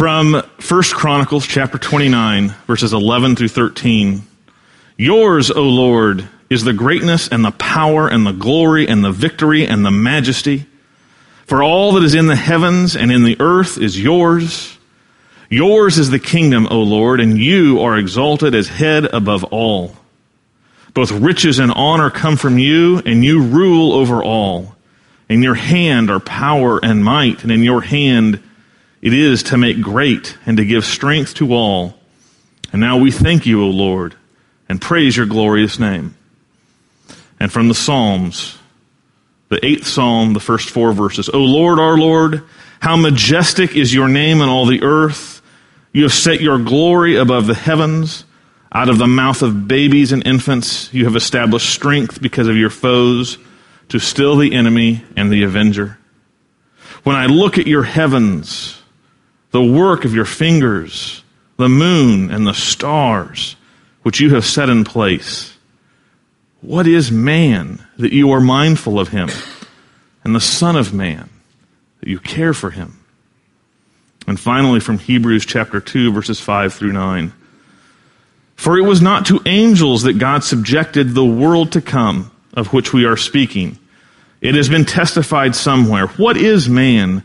From 1 Chronicles chapter 29, verses 11 through 13. Yours, O Lord, is the greatness and the power and the glory and the victory and the majesty. For all that is in the heavens and in the earth is yours. Yours is the kingdom, O Lord, and you are exalted as head above all. Both riches and honor come from you, and you rule over all. In your hand are power and might, and in your hand it is to make great and to give strength to all. And now we thank you, O Lord, and praise your glorious name. And from the Psalms, the eighth Psalm, the first four verses. O Lord, our Lord, how majestic is your name in all the earth. You have set your glory above the heavens. Out of the mouth of babies and infants, you have established strength because of your foes to still the enemy and the avenger. When I look at your heavens, the work of your fingers, the moon and the stars, which you have set in place, what is man that you are mindful of him, and the Son of Man that you care for him? And finally, from Hebrews chapter 2, verses 5 through 9. For it was not to angels that God subjected the world to come, of which we are speaking. It has been testified somewhere. What is man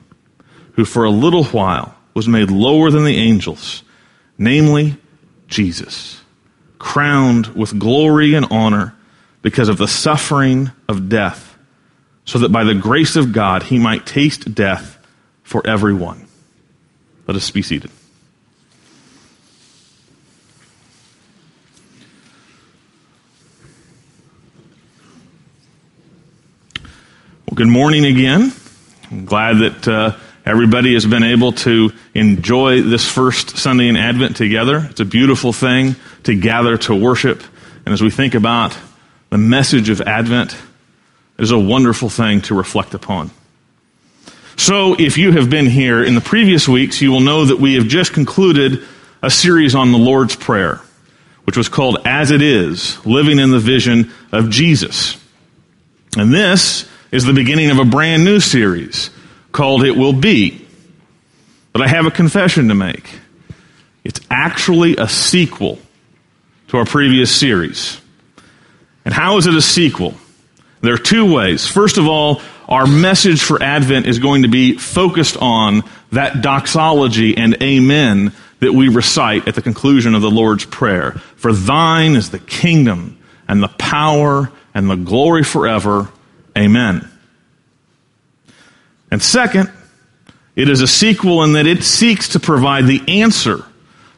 who for a little while was made lower than the angels, namely Jesus, crowned with glory and honor because of the suffering of death, so that by the grace of God he might taste death for everyone. Let us be seated. Well, good morning again. I'm glad that uh, everybody has been able to enjoy this first Sunday in Advent together. It's a beautiful thing to gather to worship. And as we think about the message of Advent, it is a wonderful thing to reflect upon. So, if you have been here in the previous weeks, you will know that we have just concluded a series on the Lord's Prayer, which was called As It Is Living in the Vision of Jesus. And this is the beginning of a brand new series called It Will Be. But I have a confession to make. It's actually a sequel to our previous series. And how is it a sequel? There are two ways. First of all, our message for Advent is going to be focused on that doxology and amen that we recite at the conclusion of the Lord's Prayer. For thine is the kingdom and the power and the glory forever. Amen. And second, it is a sequel in that it seeks to provide the answer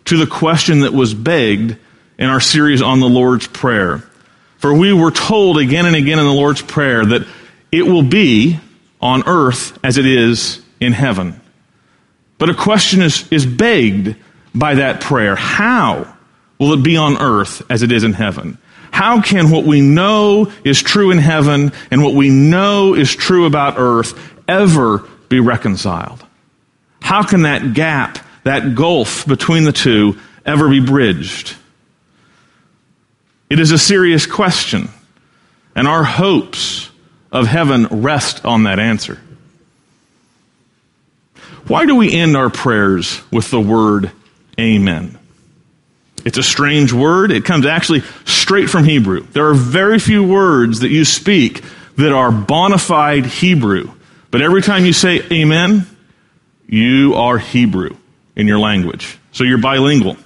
to the question that was begged in our series on the Lord's Prayer. For we were told again and again in the Lord's Prayer that it will be on earth as it is in heaven. But a question is, is begged by that prayer. How will it be on earth as it is in heaven? How can what we know is true in heaven and what we know is true about earth ever be reconciled? How can that gap, that gulf between the two ever be bridged? It is a serious question, and our hopes of heaven rest on that answer. Why do we end our prayers with the word amen? It's a strange word. It comes actually straight from Hebrew. There are very few words that you speak that are bona fide Hebrew. But every time you say amen, you are Hebrew in your language. So you're bilingual.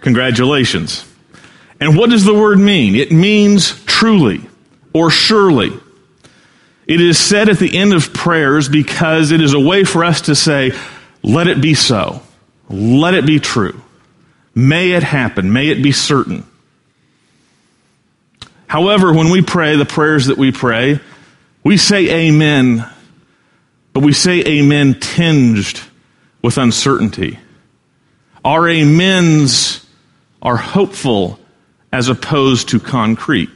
Congratulations. And what does the word mean? It means truly or surely. It is said at the end of prayers because it is a way for us to say, let it be so. Let it be true. May it happen. May it be certain. However, when we pray the prayers that we pray, we say amen, but we say amen tinged with uncertainty. Our amens are hopeful as opposed to concrete.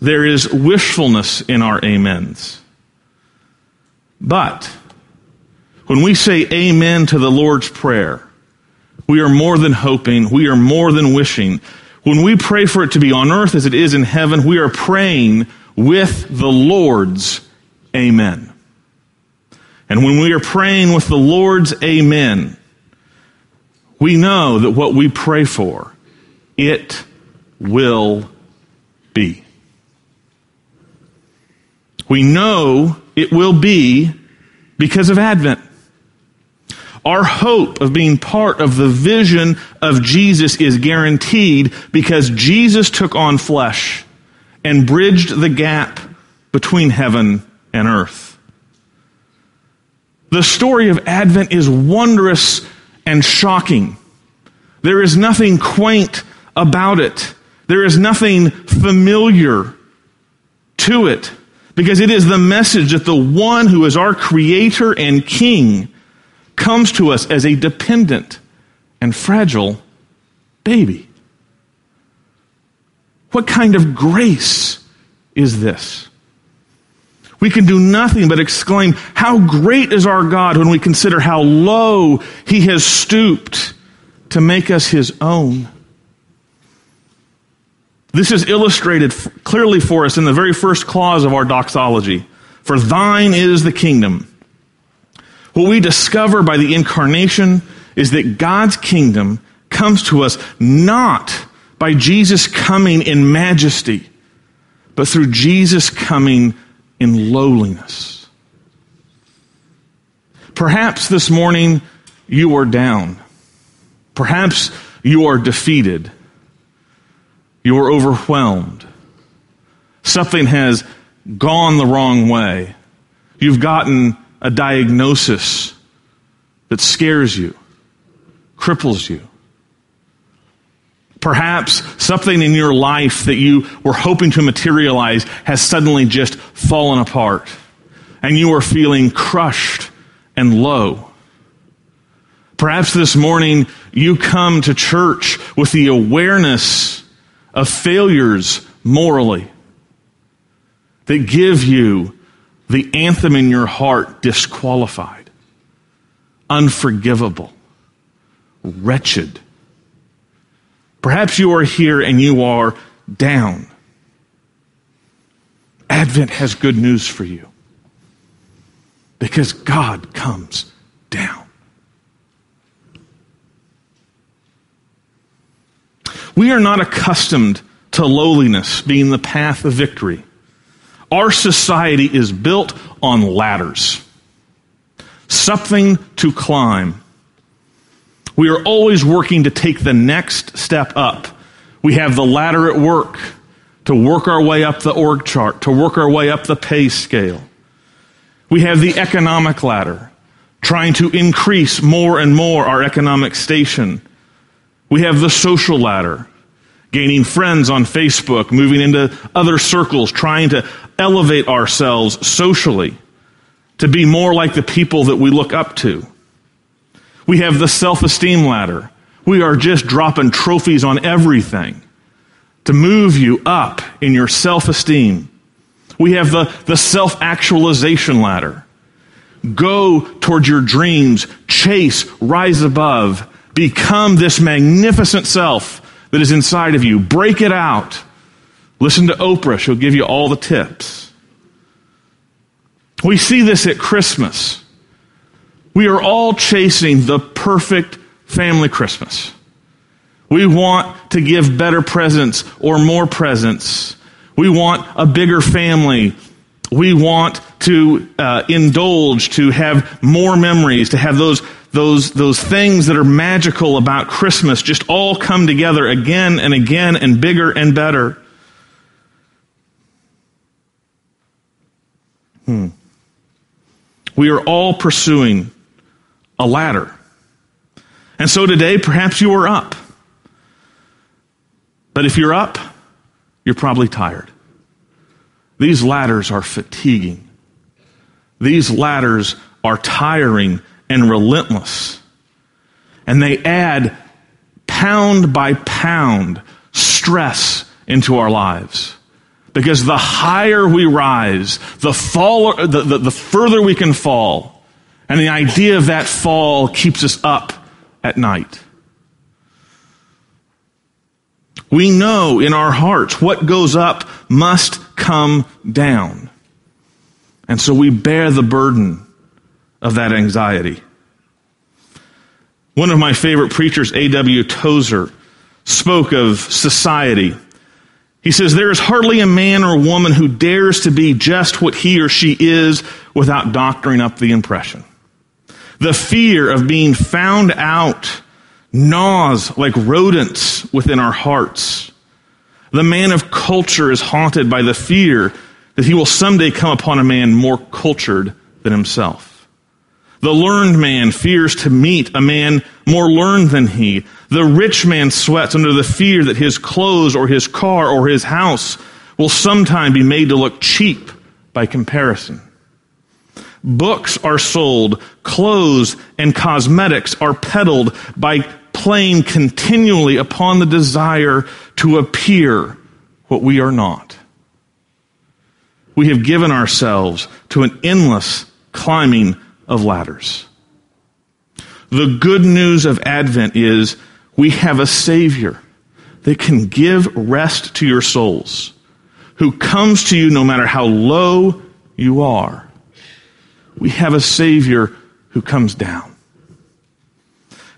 There is wishfulness in our amens. But when we say amen to the Lord's Prayer, we are more than hoping, we are more than wishing. When we pray for it to be on earth as it is in heaven, we are praying with the Lord's amen. And when we are praying with the Lord's amen, we know that what we pray for, it will be. We know it will be because of Advent. Our hope of being part of the vision of Jesus is guaranteed because Jesus took on flesh and bridged the gap between heaven and earth. The story of Advent is wondrous and shocking. There is nothing quaint about it. There is nothing familiar to it because it is the message that the one who is our creator and king comes to us as a dependent and fragile baby. What kind of grace is this? We can do nothing but exclaim, How great is our God when we consider how low He has stooped to make us His own. This is illustrated clearly for us in the very first clause of our doxology. For thine is the kingdom. What we discover by the incarnation is that God's kingdom comes to us not by Jesus coming in majesty, but through Jesus coming in lowliness. Perhaps this morning you are down. Perhaps you are defeated. You are overwhelmed. Something has gone the wrong way. You've gotten a diagnosis that scares you, cripples you. Perhaps something in your life that you were hoping to materialize has suddenly just fallen apart and you are feeling crushed and low. Perhaps this morning you come to church with the awareness of failures morally that give you the anthem in your heart disqualified, unforgivable, wretched Perhaps you are here and you are down. Advent has good news for you because God comes down. We are not accustomed to lowliness being the path of victory. Our society is built on ladders, something to climb. We are always working to take the next step up. We have the ladder at work to work our way up the org chart, to work our way up the pay scale. We have the economic ladder, trying to increase more and more our economic station. We have the social ladder, gaining friends on Facebook, moving into other circles, trying to elevate ourselves socially to be more like the people that we look up to. We have the self esteem ladder. We are just dropping trophies on everything to move you up in your self esteem. We have the, the self actualization ladder. Go towards your dreams, chase, rise above, become this magnificent self that is inside of you. Break it out. Listen to Oprah, she'll give you all the tips. We see this at Christmas. We are all chasing the perfect family Christmas. We want to give better presents or more presents. We want a bigger family. We want to uh, indulge, to have more memories, to have those, those, those things that are magical about Christmas just all come together again and again and bigger and better. Hmm. We are all pursuing a ladder. And so today, perhaps you are up. But if you're up, you're probably tired. These ladders are fatiguing. These ladders are tiring and relentless. and they add pound by pound stress into our lives. Because the higher we rise, the, fall, the, the, the further we can fall. And the idea of that fall keeps us up at night. We know in our hearts what goes up must come down. And so we bear the burden of that anxiety. One of my favorite preachers, A.W. Tozer, spoke of society. He says, There is hardly a man or woman who dares to be just what he or she is without doctoring up the impression. The fear of being found out gnaws like rodents within our hearts. The man of culture is haunted by the fear that he will someday come upon a man more cultured than himself. The learned man fears to meet a man more learned than he. The rich man sweats under the fear that his clothes or his car or his house will sometime be made to look cheap by comparison. Books are sold, clothes and cosmetics are peddled by playing continually upon the desire to appear what we are not. We have given ourselves to an endless climbing of ladders. The good news of Advent is we have a Savior that can give rest to your souls, who comes to you no matter how low you are. We have a Savior who comes down.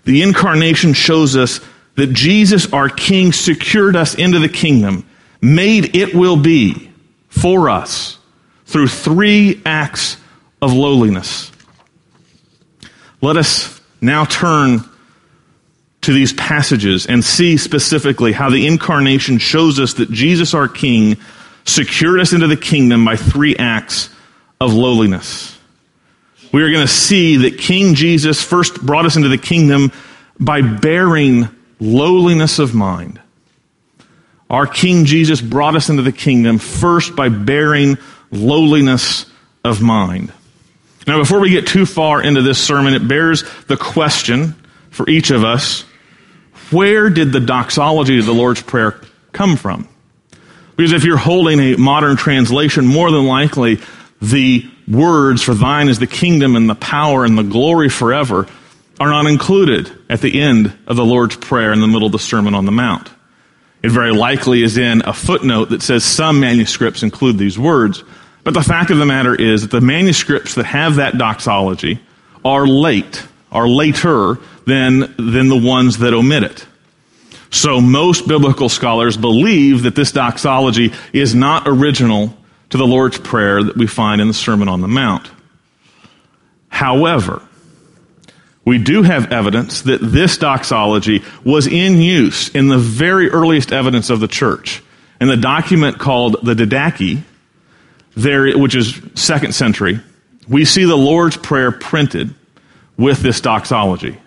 The incarnation shows us that Jesus, our King, secured us into the kingdom, made it will be for us through three acts of lowliness. Let us now turn to these passages and see specifically how the incarnation shows us that Jesus, our King, secured us into the kingdom by three acts of lowliness. We are going to see that King Jesus first brought us into the kingdom by bearing lowliness of mind. Our King Jesus brought us into the kingdom first by bearing lowliness of mind. Now, before we get too far into this sermon, it bears the question for each of us where did the doxology of the Lord's Prayer come from? Because if you're holding a modern translation, more than likely the words for thine is the kingdom and the power and the glory forever are not included at the end of the Lord's Prayer in the middle of the Sermon on the Mount. It very likely is in a footnote that says some manuscripts include these words, but the fact of the matter is that the manuscripts that have that doxology are late, are later than, than the ones that omit it. So most biblical scholars believe that this doxology is not original to the Lord's Prayer that we find in the Sermon on the Mount. However, we do have evidence that this doxology was in use in the very earliest evidence of the church. In the document called the Didache, there, which is second century, we see the Lord's Prayer printed with this doxology.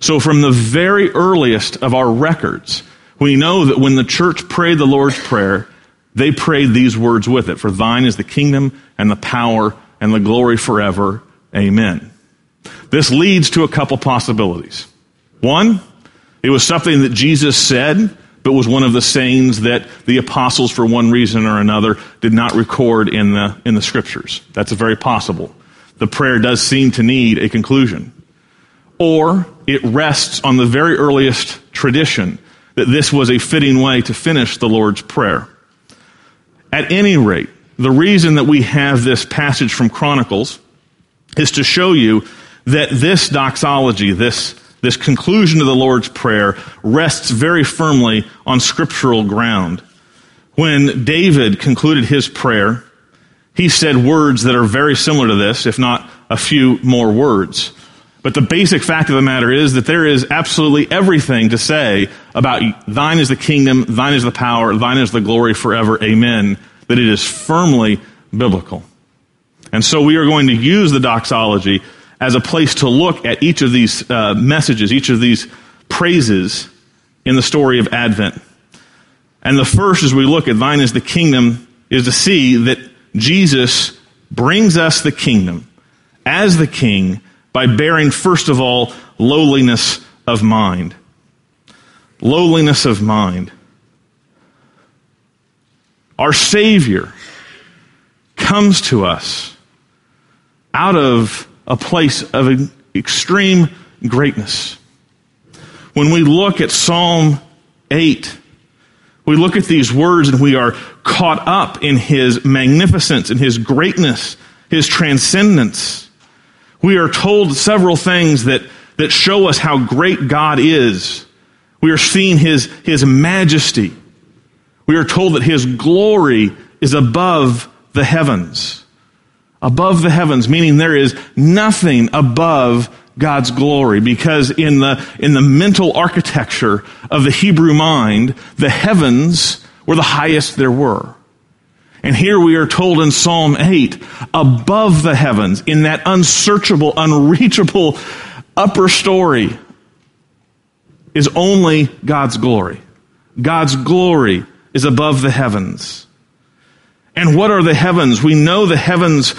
So from the very earliest of our records, we know that when the church prayed the Lord's Prayer, they prayed these words with it. For thine is the kingdom and the power and the glory forever. Amen. This leads to a couple possibilities. One, it was something that Jesus said but was one of the sayings that the apostles, for one reason or another, did not record in the, in the scriptures. That's very possible. The prayer does seem to need a conclusion. Or it rests on the very earliest tradition that this was a fitting way to finish the Lord's Prayer. At any rate, the reason that we have this passage from Chronicles is to show you that this doxology, this this conclusion of the Lord's Prayer rests very firmly on scriptural ground. When David concluded his prayer, he said words that are very similar to this, if not a few more words. But the basic fact of the matter is that there is absolutely everything to say about thine is the kingdom, thine is the power, thine is the glory forever, amen, that it is firmly biblical. And so we are going to use the doxology as a place to look at each of these uh, messages, each of these praises in the story of Advent. And the first, as we look at thine is the kingdom, is to see that Jesus brings us the kingdom as the king by bearing, first of all, lowliness of mind. Lowliness of mind. Our Savior comes to us out of a place of extreme greatness. When we look at Psalm 8, we look at these words and we are caught up in His magnificence in His greatness, His transcendence. We are told several things that, that show us how great God is. We are seeing His, His majesty. We are told that His glory is above the heavens. Above the heavens, meaning there is nothing above God's glory because in the, in the mental architecture of the Hebrew mind, the heavens were the highest there were. And here we are told in Psalm 8, above the heavens, in that unsearchable, unreachable upper story, is only God's glory. God's glory is above the heavens. And what are the heavens? We know the heavens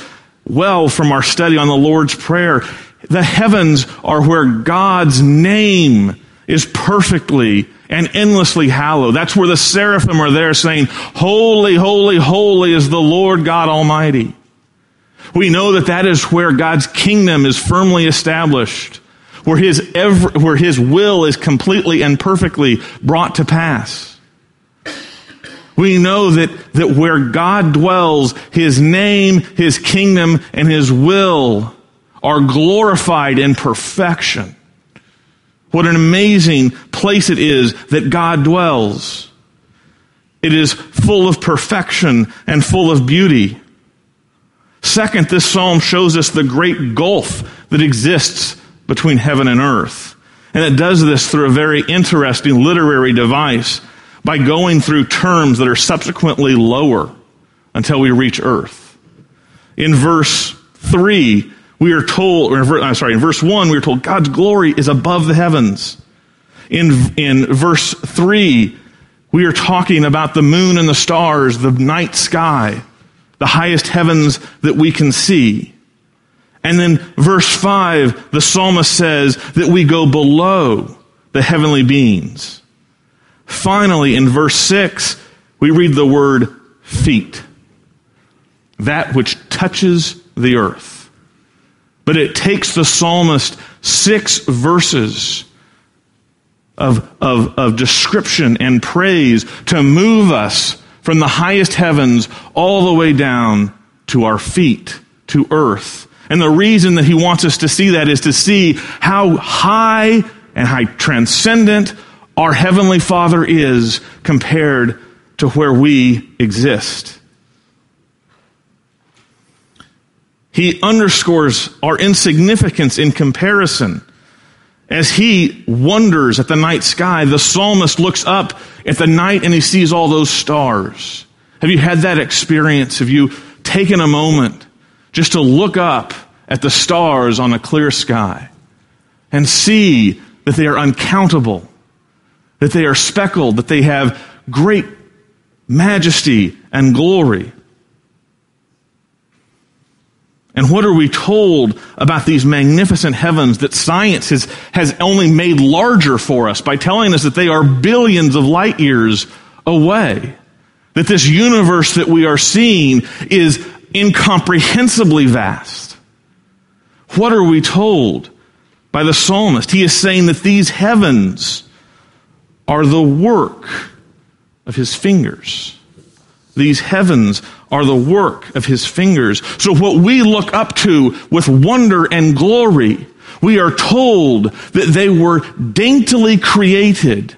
well from our study on the Lord's Prayer. The heavens are where God's name is perfectly and endlessly hallowed. That's where the seraphim are there saying, Holy, holy, holy is the Lord God Almighty. We know that that is where God's kingdom is firmly established, where his, where his will is completely and perfectly brought to pass. We know that, that where God dwells, His name, His kingdom, and His will are glorified in perfection. What an amazing place it is that God dwells. It is full of perfection and full of beauty. Second, this psalm shows us the great gulf that exists between heaven and earth. And it does this through a very interesting literary device by going through terms that are subsequently lower until we reach earth. In verse 3, we are told, or I'm sorry, in verse 1, we are told God's glory is above the heavens. In, in verse 3, we are talking about the moon and the stars, the night sky, the highest heavens that we can see. And then verse 5, the psalmist says that we go below the heavenly beings. Finally, in verse 6, we read the word feet. That which touches the earth. But it takes the psalmist six verses of, of, of description and praise to move us from the highest heavens all the way down to our feet, to earth. And the reason that he wants us to see that is to see how high and how transcendent our Heavenly Father is compared to where we exist. He underscores our insignificance in comparison. As he wonders at the night sky, the psalmist looks up at the night and he sees all those stars. Have you had that experience? Have you taken a moment just to look up at the stars on a clear sky and see that they are uncountable that they are speckled, that they have great majesty and glory. And what are we told about these magnificent heavens that science has, has only made larger for us by telling us that they are billions of light years away? That this universe that we are seeing is incomprehensibly vast. What are we told by the psalmist? He is saying that these heavens are the work of his fingers. These heavens are the work of his fingers. So what we look up to with wonder and glory, we are told that they were daintily created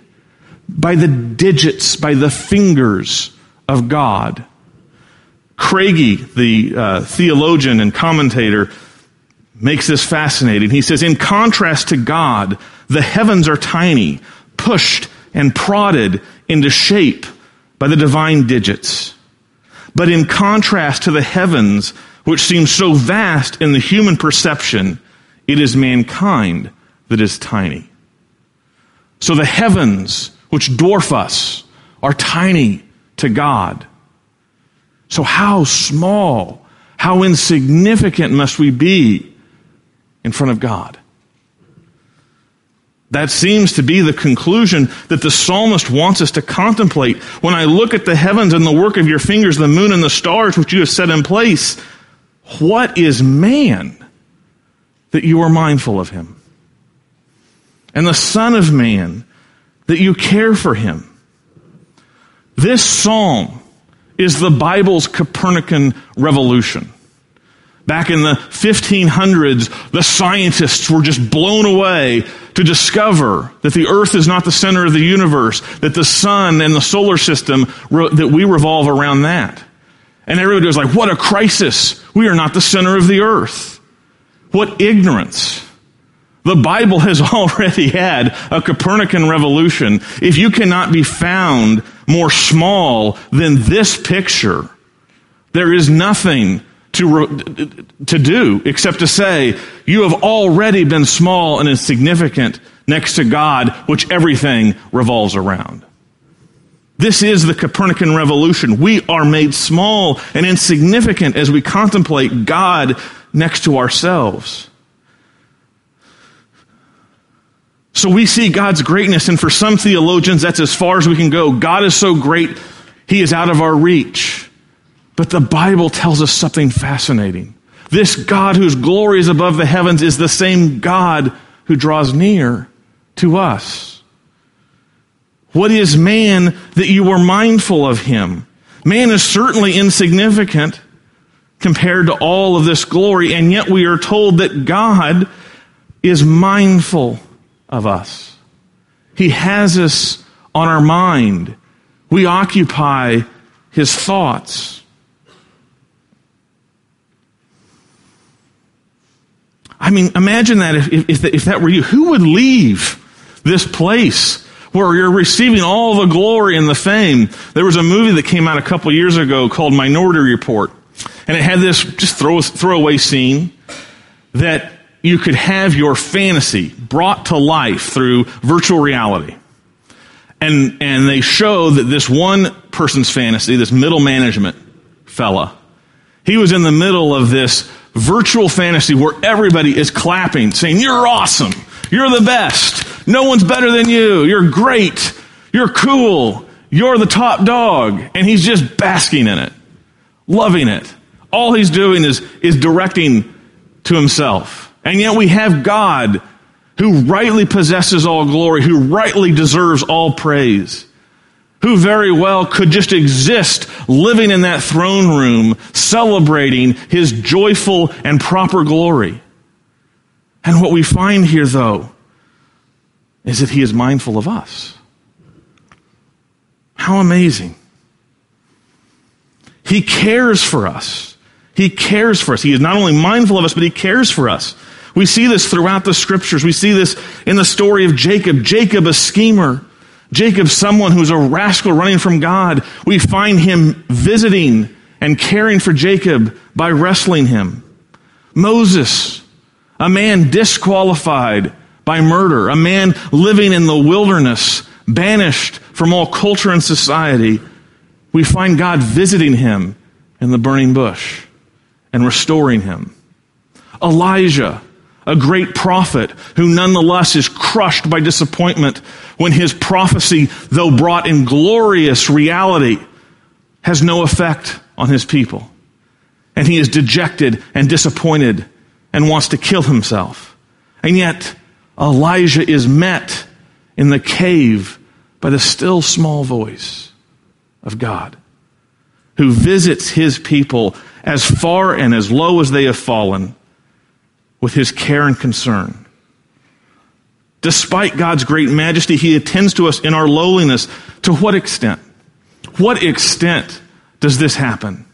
by the digits, by the fingers of God. Craigie, the uh, theologian and commentator, makes this fascinating. He says, in contrast to God, the heavens are tiny, pushed and prodded into shape by the divine digits. But in contrast to the heavens, which seem so vast in the human perception, it is mankind that is tiny. So the heavens, which dwarf us, are tiny to God. So how small, how insignificant must we be in front of God? That seems to be the conclusion that the psalmist wants us to contemplate. When I look at the heavens and the work of your fingers, the moon and the stars which you have set in place, what is man that you are mindful of him? And the Son of Man that you care for him. This psalm is the Bible's Copernican revolution. Back in the 1500s, the scientists were just blown away to discover that the earth is not the center of the universe, that the sun and the solar system, that we revolve around that. And everybody was like, what a crisis. We are not the center of the earth. What ignorance. The Bible has already had a Copernican revolution. If you cannot be found more small than this picture, there is nothing to, to do except to say, you have already been small and insignificant next to God, which everything revolves around. This is the Copernican revolution. We are made small and insignificant as we contemplate God next to ourselves. So we see God's greatness, and for some theologians, that's as far as we can go. God is so great, He is out of our reach. But the Bible tells us something fascinating. This God whose glory is above the heavens is the same God who draws near to us. What is man that you are mindful of him? Man is certainly insignificant compared to all of this glory, and yet we are told that God is mindful of us. He has us on our mind. We occupy his thoughts. I mean, imagine that if, if, if that were you. Who would leave this place where you're receiving all the glory and the fame. There was a movie that came out a couple years ago called Minority Report, and it had this just throw, throwaway scene that you could have your fantasy brought to life through virtual reality. And, and they show that this one person's fantasy, this middle management fella, he was in the middle of this virtual fantasy where everybody is clapping, saying, You're awesome. You're the best. No one's better than you. You're great. You're cool. You're the top dog. And he's just basking in it, loving it. All he's doing is, is directing to himself. And yet we have God who rightly possesses all glory, who rightly deserves all praise, who very well could just exist living in that throne room, celebrating his joyful and proper glory. And what we find here, though, is that he is mindful of us. How amazing. He cares for us. He cares for us. He is not only mindful of us, but he cares for us. We see this throughout the scriptures. We see this in the story of Jacob. Jacob, a schemer. Jacob, someone who's a rascal running from God. We find him visiting and caring for Jacob by wrestling him. Moses, a man disqualified by murder, a man living in the wilderness, banished from all culture and society, we find God visiting him in the burning bush and restoring him. Elijah, a great prophet who nonetheless is crushed by disappointment when his prophecy, though brought in glorious reality, has no effect on his people. And he is dejected and disappointed and wants to kill himself. And yet, Elijah is met in the cave by the still small voice of God, who visits his people as far and as low as they have fallen with his care and concern. Despite God's great majesty, he attends to us in our lowliness. To what extent? What extent does this happen?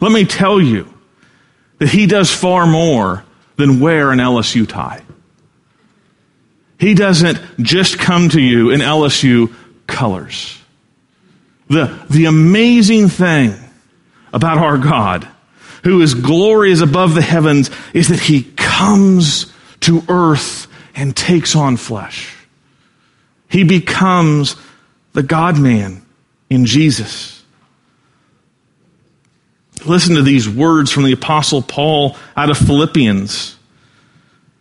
Let me tell you that he does far more than wear an LSU tie. He doesn't just come to you in LSU colors. The, the amazing thing about our God, who is glory is above the heavens, is that he comes to earth and takes on flesh. He becomes the God man in Jesus. Listen to these words from the Apostle Paul out of Philippians.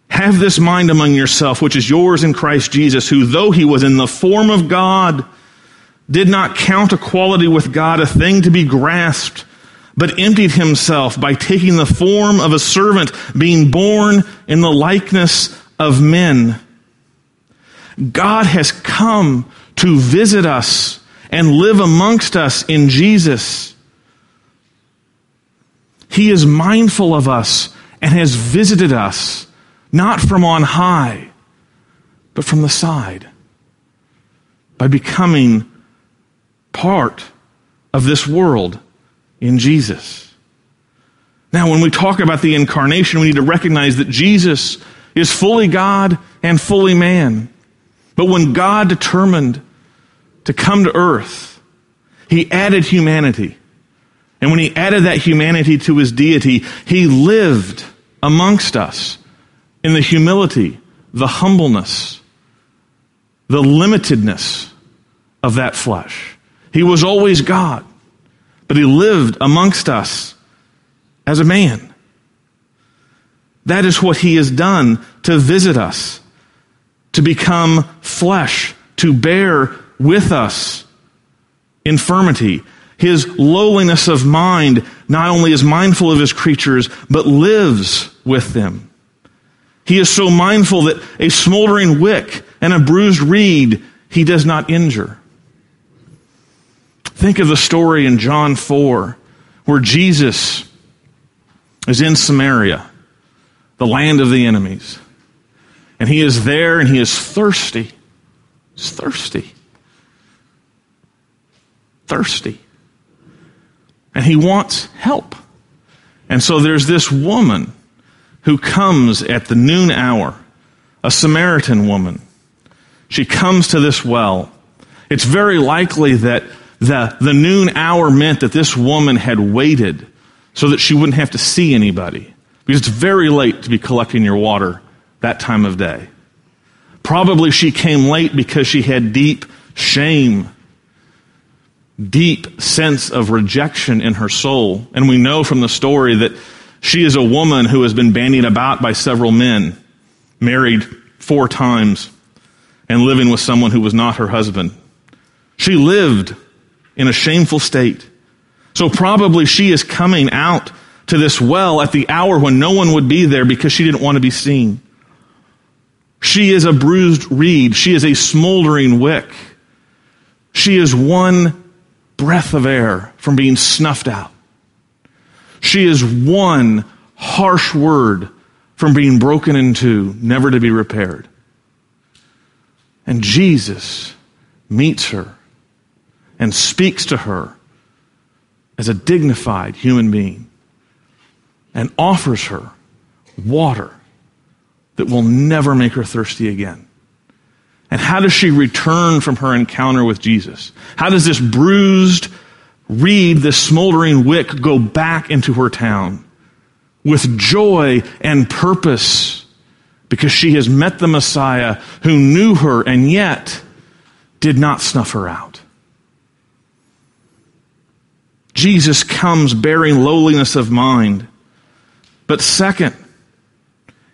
Have this mind among yourself, which is yours in Christ Jesus, who, though he was in the form of God, did not count equality with God a thing to be grasped, but emptied himself by taking the form of a servant, being born in the likeness of men. God has come to visit us and live amongst us in Jesus. He is mindful of us and has visited us, not from on high, but from the side, by becoming part of this world in Jesus. Now, when we talk about the incarnation, we need to recognize that Jesus is fully God and fully man. But when God determined to come to earth, he added humanity. And when he added that humanity to his deity, he lived amongst us in the humility, the humbleness, the limitedness of that flesh. He was always God, but he lived amongst us as a man. That is what he has done to visit us, to become flesh, to bear with us infirmity, his lowliness of mind not only is mindful of his creatures, but lives with them. He is so mindful that a smoldering wick and a bruised reed he does not injure. Think of the story in John 4 where Jesus is in Samaria, the land of the enemies. And he is there and he is thirsty. He's thirsty. Thirsty and he wants help. And so there's this woman who comes at the noon hour, a Samaritan woman. She comes to this well. It's very likely that the, the noon hour meant that this woman had waited so that she wouldn't have to see anybody. Because it's very late to be collecting your water that time of day. Probably she came late because she had deep shame deep sense of rejection in her soul. And we know from the story that she is a woman who has been bandied about by several men, married four times, and living with someone who was not her husband. She lived in a shameful state. So probably she is coming out to this well at the hour when no one would be there because she didn't want to be seen. She is a bruised reed. She is a smoldering wick. She is one breath of air from being snuffed out. She is one harsh word from being broken into, never to be repaired. And Jesus meets her and speaks to her as a dignified human being and offers her water that will never make her thirsty again. And how does she return from her encounter with Jesus? How does this bruised reed, this smoldering wick, go back into her town with joy and purpose because she has met the Messiah who knew her and yet did not snuff her out? Jesus comes bearing lowliness of mind. But second,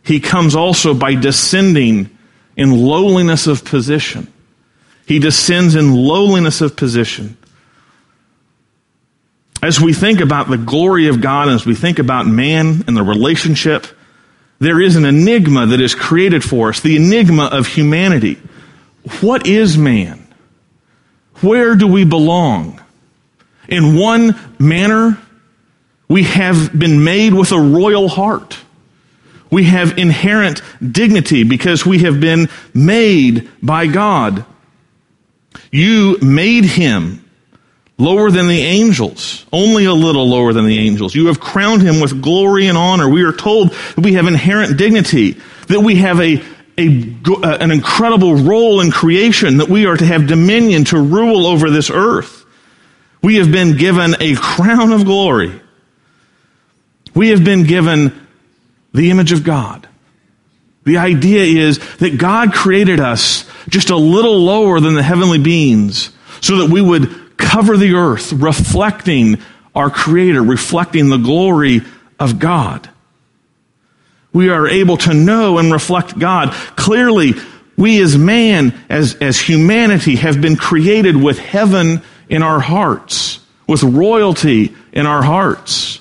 he comes also by descending in lowliness of position. He descends in lowliness of position. As we think about the glory of God, as we think about man and the relationship, there is an enigma that is created for us, the enigma of humanity. What is man? Where do we belong? In one manner, we have been made with a royal heart. We have inherent dignity because we have been made by God. You made him lower than the angels, only a little lower than the angels. You have crowned him with glory and honor. We are told that we have inherent dignity, that we have a, a, uh, an incredible role in creation, that we are to have dominion to rule over this earth. We have been given a crown of glory. We have been given the image of God. The idea is that God created us just a little lower than the heavenly beings so that we would cover the earth, reflecting our Creator, reflecting the glory of God. We are able to know and reflect God. Clearly, we as man, as, as humanity, have been created with heaven in our hearts, with royalty in our hearts.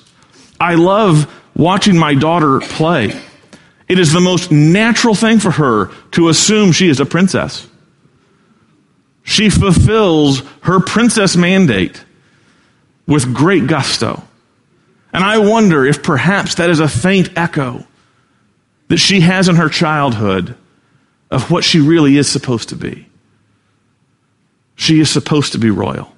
I love watching my daughter play. It is the most natural thing for her to assume she is a princess. She fulfills her princess mandate with great gusto. And I wonder if perhaps that is a faint echo that she has in her childhood of what she really is supposed to be. She is supposed to be royal.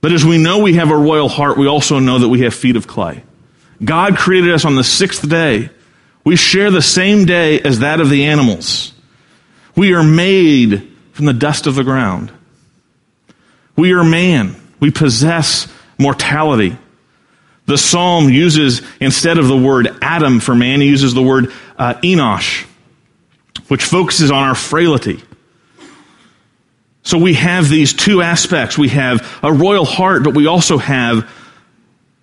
But as we know we have a royal heart, we also know that we have feet of clay. God created us on the sixth day. We share the same day as that of the animals. We are made from the dust of the ground. We are man. We possess mortality. The psalm uses, instead of the word Adam for man, he uses the word uh, Enosh, which focuses on our frailty. So we have these two aspects. We have a royal heart, but we also have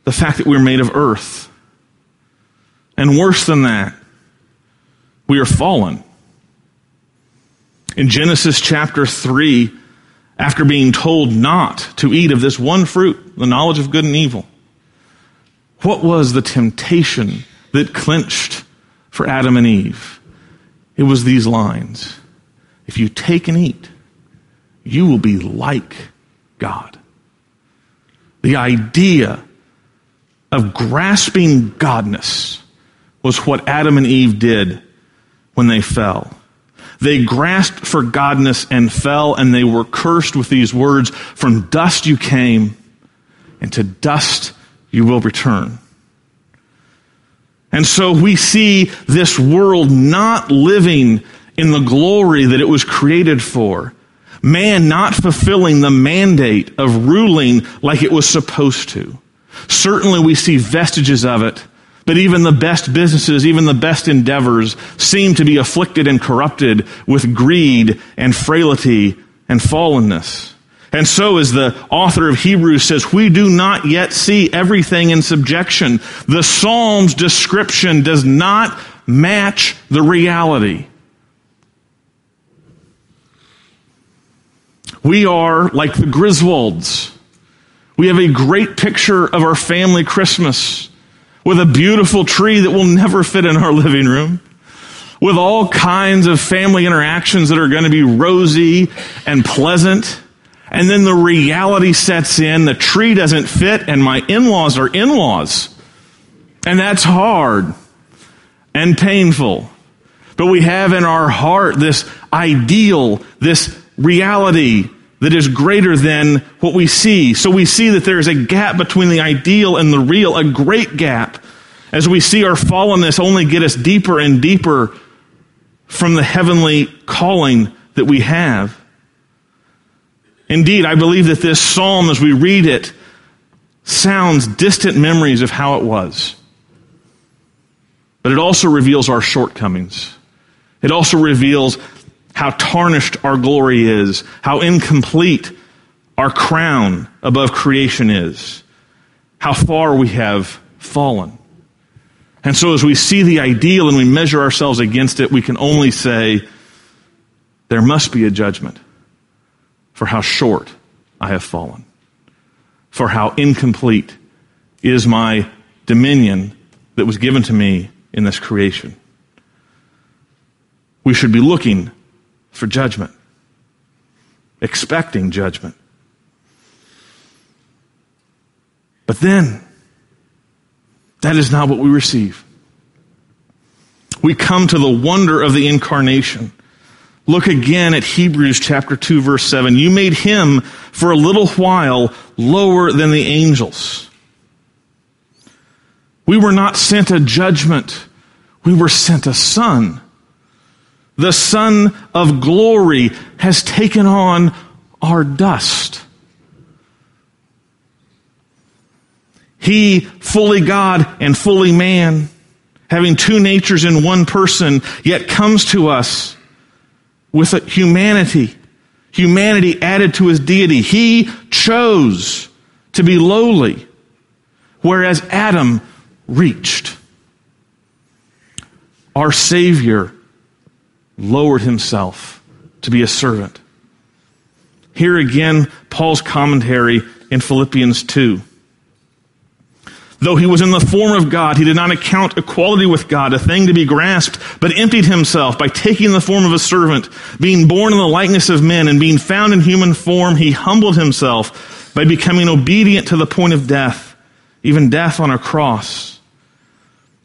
the fact that we're made of earth. And worse than that, we are fallen. In Genesis chapter 3, after being told not to eat of this one fruit, the knowledge of good and evil, what was the temptation that clinched for Adam and Eve? It was these lines If you take and eat, you will be like God. The idea of grasping godness was what Adam and Eve did when they fell. They grasped for godness and fell, and they were cursed with these words From dust you came, and to dust you will return. And so we see this world not living in the glory that it was created for. Man not fulfilling the mandate of ruling like it was supposed to. Certainly we see vestiges of it but even the best businesses, even the best endeavors seem to be afflicted and corrupted with greed and frailty and fallenness. And so, as the author of Hebrews says, we do not yet see everything in subjection. The Psalm's description does not match the reality. We are like the Griswolds. We have a great picture of our family Christmas with a beautiful tree that will never fit in our living room, with all kinds of family interactions that are going to be rosy and pleasant. And then the reality sets in, the tree doesn't fit, and my in laws are in laws. And that's hard and painful. But we have in our heart this ideal, this reality that is greater than what we see. So we see that there is a gap between the ideal and the real, a great gap. As we see our fallenness only get us deeper and deeper from the heavenly calling that we have. Indeed, I believe that this psalm, as we read it, sounds distant memories of how it was. But it also reveals our shortcomings. It also reveals how tarnished our glory is, how incomplete our crown above creation is, how far we have fallen. And so, as we see the ideal and we measure ourselves against it, we can only say, there must be a judgment for how short I have fallen, for how incomplete is my dominion that was given to me in this creation. We should be looking for judgment, expecting judgment. But then, that is not what we receive. We come to the wonder of the incarnation. Look again at Hebrews chapter 2 verse 7. You made him for a little while lower than the angels. We were not sent a judgment. We were sent a son the Son of glory, has taken on our dust. He, fully God and fully man, having two natures in one person, yet comes to us with humanity, humanity added to his deity. He chose to be lowly, whereas Adam reached. our Savior lowered himself to be a servant. Here again, Paul's commentary in Philippians 2. Though he was in the form of God, he did not account equality with God a thing to be grasped, but emptied himself by taking the form of a servant. Being born in the likeness of men and being found in human form, he humbled himself by becoming obedient to the point of death, even death on a cross.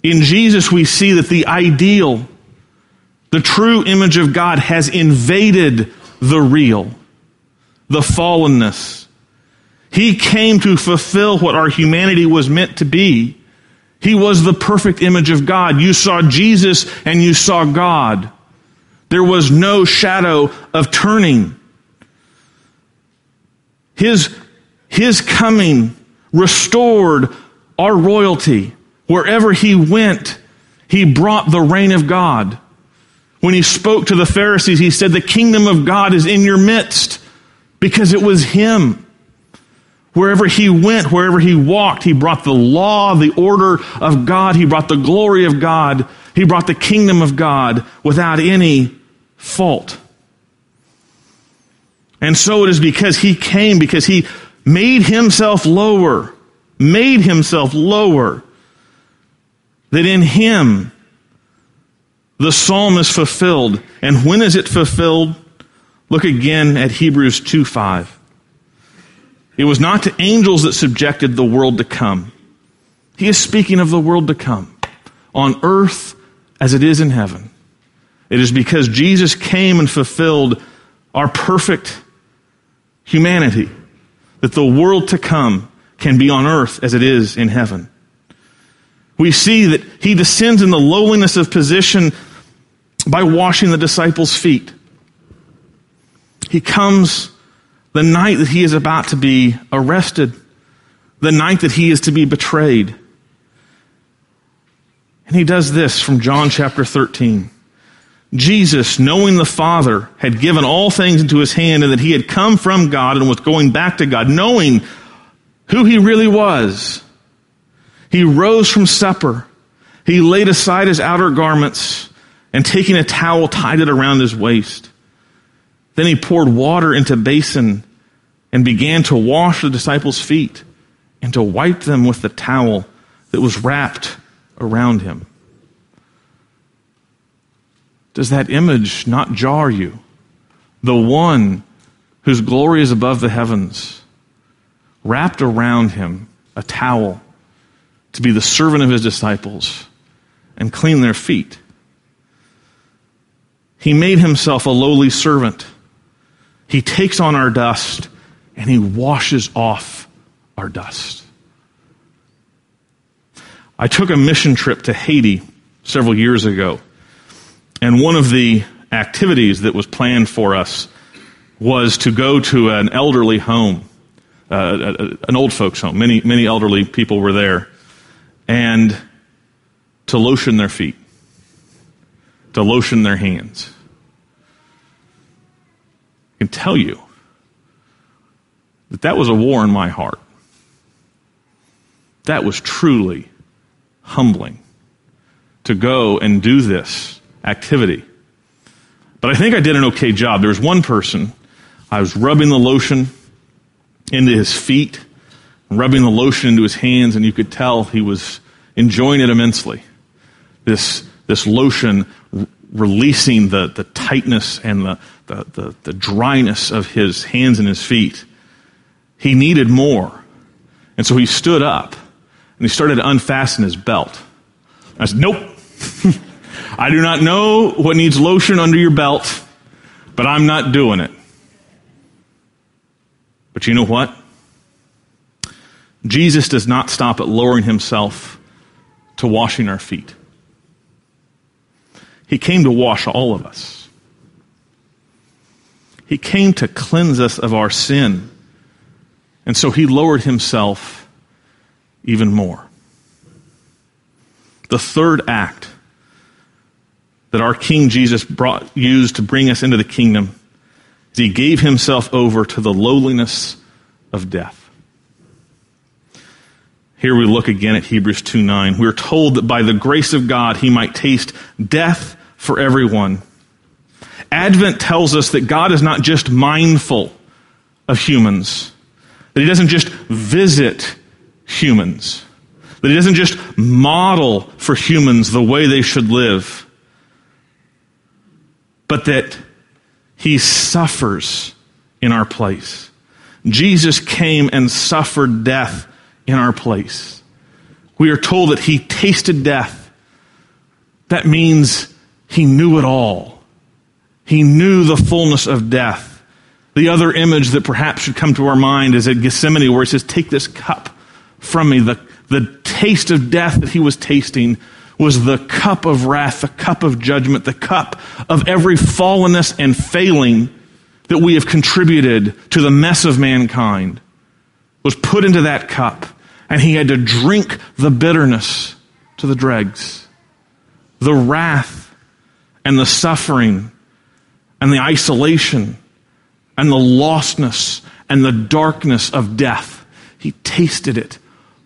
In Jesus, we see that the ideal, the true image of God has invaded the real, the fallenness, he came to fulfill what our humanity was meant to be. He was the perfect image of God. You saw Jesus and you saw God. There was no shadow of turning. His, his coming restored our royalty. Wherever he went, he brought the reign of God. When he spoke to the Pharisees, he said, The kingdom of God is in your midst because it was him. Wherever he went, wherever he walked, he brought the law, the order of God. He brought the glory of God. He brought the kingdom of God without any fault. And so it is because he came, because he made himself lower, made himself lower, that in him the psalm is fulfilled. And when is it fulfilled? Look again at Hebrews 2 5. It was not to angels that subjected the world to come. He is speaking of the world to come on earth as it is in heaven. It is because Jesus came and fulfilled our perfect humanity that the world to come can be on earth as it is in heaven. We see that he descends in the lowliness of position by washing the disciples' feet. He comes the night that he is about to be arrested, the night that he is to be betrayed. And he does this from John chapter 13. Jesus, knowing the Father, had given all things into his hand and that he had come from God and was going back to God, knowing who he really was. He rose from supper. He laid aside his outer garments and taking a towel tied it around his waist. Then he poured water into basin and began to wash the disciples' feet and to wipe them with the towel that was wrapped around him. Does that image not jar you? The one whose glory is above the heavens, wrapped around him a towel to be the servant of his disciples and clean their feet. He made himself a lowly servant he takes on our dust and he washes off our dust. I took a mission trip to Haiti several years ago, and one of the activities that was planned for us was to go to an elderly home, uh, an old folks' home. Many, many elderly people were there, and to lotion their feet, to lotion their hands I can tell you that that was a war in my heart. That was truly humbling to go and do this activity. But I think I did an okay job. There was one person, I was rubbing the lotion into his feet, rubbing the lotion into his hands, and you could tell he was enjoying it immensely. This, this lotion releasing the, the tightness and the, the, the, the dryness of his hands and his feet. He needed more. And so he stood up and he started to unfasten his belt. I said, Nope. I do not know what needs lotion under your belt, but I'm not doing it. But you know what? Jesus does not stop at lowering himself to washing our feet. He came to wash all of us. He came to cleanse us of our sin. And so he lowered himself even more. The third act that our King Jesus brought, used to bring us into the kingdom is he gave himself over to the lowliness of death. Here we look again at Hebrews 2 9. We're told that by the grace of God he might taste death for everyone. Advent tells us that God is not just mindful of humans, that he doesn't just visit humans, that he doesn't just model for humans the way they should live, but that he suffers in our place. Jesus came and suffered death in our place. We are told that he tasted death. That means he knew it all. He knew the fullness of death. The other image that perhaps should come to our mind is at Gethsemane where he says, Take this cup from me. The, the taste of death that he was tasting was the cup of wrath, the cup of judgment, the cup of every fallenness and failing that we have contributed to the mess of mankind was put into that cup, and he had to drink the bitterness to the dregs. The wrath and the suffering and the isolation and the lostness and the darkness of death. He tasted it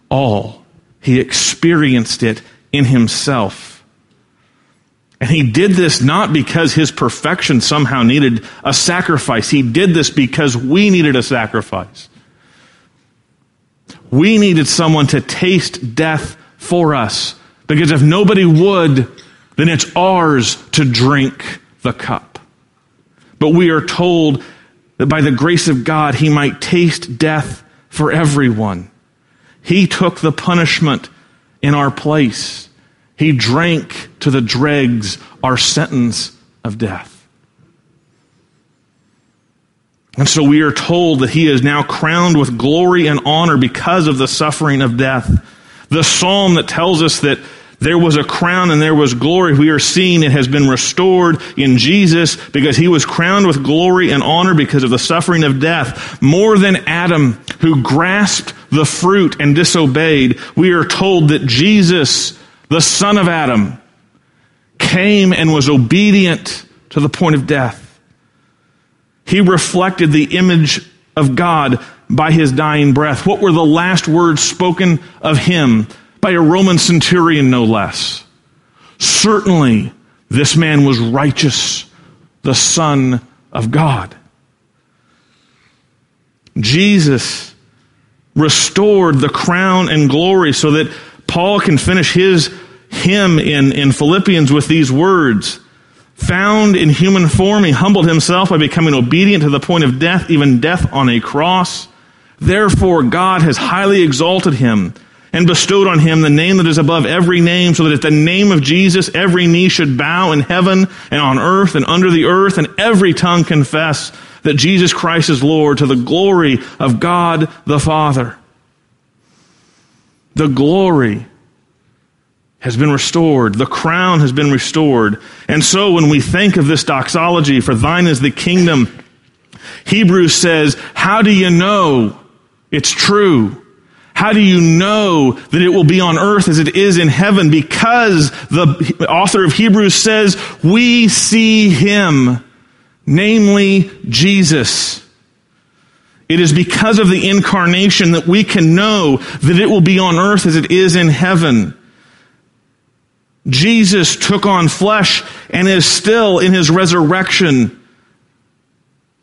all. He experienced it in himself. And he did this not because his perfection somehow needed a sacrifice. He did this because we needed a sacrifice. We needed someone to taste death for us. Because if nobody would, then it's ours to drink the cup. But we are told that by the grace of God, he might taste death for everyone. He took the punishment in our place. He drank to the dregs our sentence of death. And so we are told that he is now crowned with glory and honor because of the suffering of death. The psalm that tells us that there was a crown and there was glory. We are seeing it has been restored in Jesus because he was crowned with glory and honor because of the suffering of death. More than Adam, who grasped the fruit and disobeyed, we are told that Jesus, the son of Adam, came and was obedient to the point of death. He reflected the image of God by his dying breath. What were the last words spoken of him by a Roman centurion, no less? Certainly, this man was righteous, the Son of God. Jesus restored the crown and glory so that Paul can finish his hymn in, in Philippians with these words Found in human form, he humbled himself by becoming obedient to the point of death, even death on a cross. Therefore, God has highly exalted him and bestowed on him the name that is above every name, so that at the name of Jesus every knee should bow in heaven and on earth and under the earth, and every tongue confess that Jesus Christ is Lord to the glory of God the Father. The glory has been restored. The crown has been restored. And so when we think of this doxology, for thine is the kingdom, Hebrews says, how do you know it's true? How do you know that it will be on earth as it is in heaven? Because the author of Hebrews says, we see him, namely Jesus. It is because of the incarnation that we can know that it will be on earth as it is in heaven. Jesus took on flesh and is still in his resurrection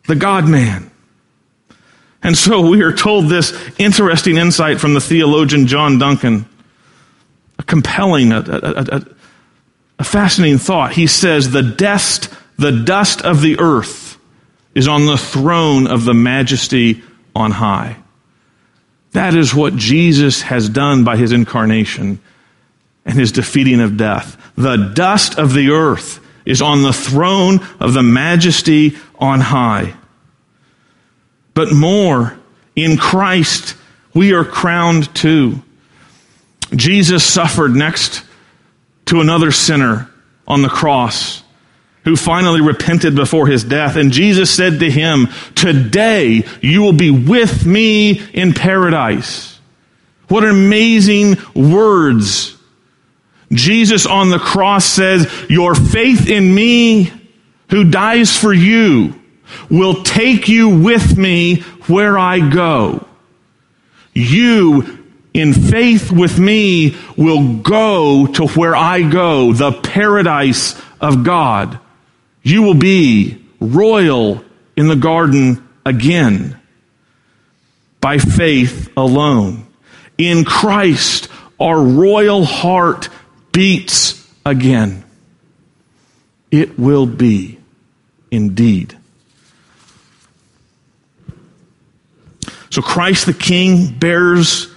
the God man. And so we are told this interesting insight from the theologian John Duncan. A compelling, a, a, a, a fascinating thought. He says, the dust, the dust of the earth is on the throne of the majesty on high. That is what Jesus has done by his incarnation and his defeating of death. The dust of the earth is on the throne of the majesty on high. But more, in Christ, we are crowned too. Jesus suffered next to another sinner on the cross who finally repented before his death. And Jesus said to him, Today you will be with me in paradise. What amazing words Jesus on the cross says, Your faith in me, who dies for you, will take you with me where I go. You in faith with me will go to where I go, the paradise of God. You will be royal in the garden again by faith alone. In Christ, our royal heart beats again. It will be indeed. So Christ the King bears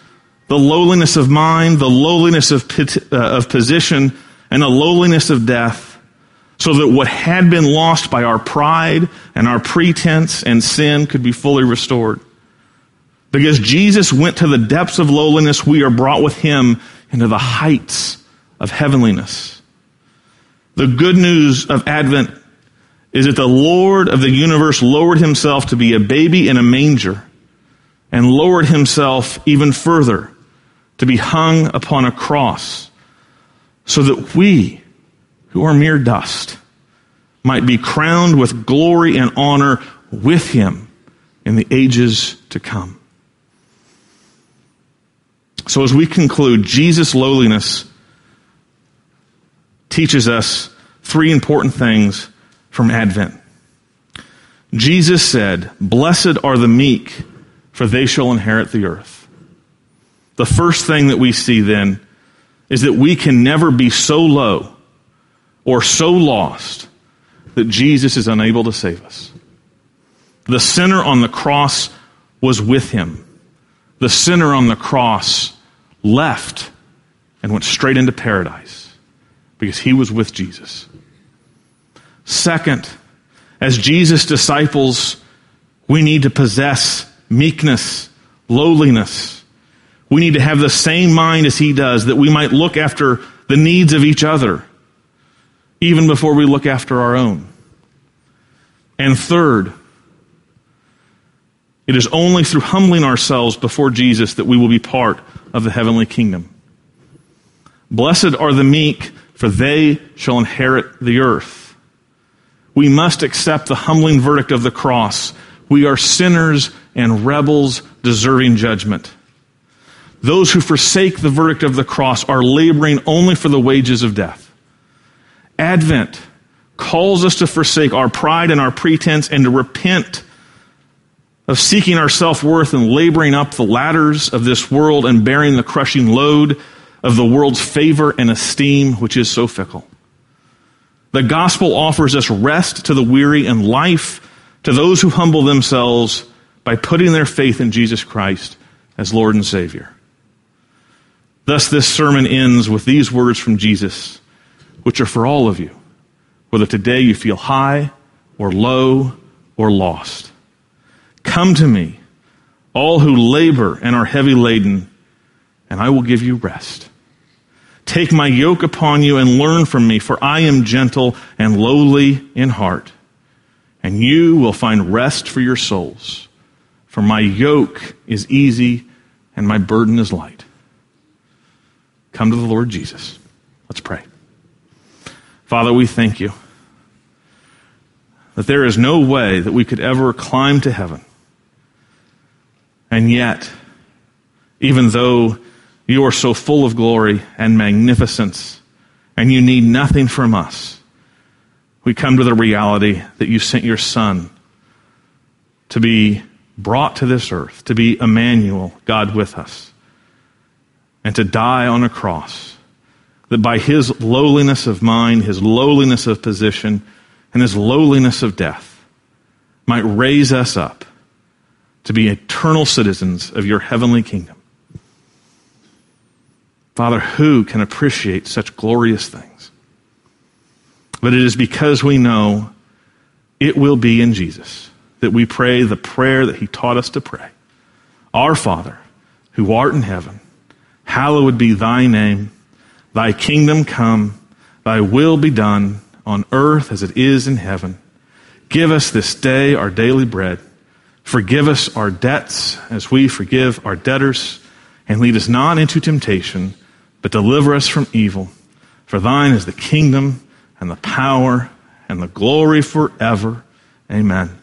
the lowliness of mind, the lowliness of, uh, of position, and the lowliness of death, so that what had been lost by our pride and our pretense and sin could be fully restored. Because Jesus went to the depths of lowliness, we are brought with him into the heights of heavenliness. The good news of Advent is that the Lord of the universe lowered himself to be a baby in a manger and lowered himself even further to be hung upon a cross so that we, who are mere dust, might be crowned with glory and honor with him in the ages to come. So as we conclude, Jesus' lowliness teaches us three important things from Advent. Jesus said, Blessed are the meek, for they shall inherit the earth. The first thing that we see then is that we can never be so low or so lost that Jesus is unable to save us. The sinner on the cross was with him. The sinner on the cross left and went straight into paradise because he was with Jesus. Second, as Jesus' disciples, we need to possess meekness, lowliness, we need to have the same mind as he does, that we might look after the needs of each other, even before we look after our own. And third, it is only through humbling ourselves before Jesus that we will be part of the heavenly kingdom. Blessed are the meek, for they shall inherit the earth. We must accept the humbling verdict of the cross. We are sinners and rebels deserving judgment. Those who forsake the verdict of the cross are laboring only for the wages of death. Advent calls us to forsake our pride and our pretense and to repent of seeking our self worth and laboring up the ladders of this world and bearing the crushing load of the world's favor and esteem, which is so fickle. The gospel offers us rest to the weary and life to those who humble themselves by putting their faith in Jesus Christ as Lord and Savior. Thus, this sermon ends with these words from Jesus, which are for all of you, whether today you feel high or low or lost. Come to me, all who labor and are heavy laden, and I will give you rest. Take my yoke upon you and learn from me, for I am gentle and lowly in heart, and you will find rest for your souls. For my yoke is easy and my burden is light. Come to the Lord Jesus. Let's pray. Father, we thank you that there is no way that we could ever climb to heaven. And yet, even though you are so full of glory and magnificence, and you need nothing from us, we come to the reality that you sent your Son to be brought to this earth, to be Emmanuel, God with us and to die on a cross. That by his lowliness of mind, his lowliness of position, and his lowliness of death might raise us up to be eternal citizens of your heavenly kingdom. Father, who can appreciate such glorious things? But it is because we know it will be in Jesus that we pray the prayer that he taught us to pray. Our Father, who art in heaven, Hallowed be thy name. Thy kingdom come. Thy will be done on earth as it is in heaven. Give us this day our daily bread. Forgive us our debts as we forgive our debtors. And lead us not into temptation, but deliver us from evil. For thine is the kingdom and the power and the glory forever. Amen.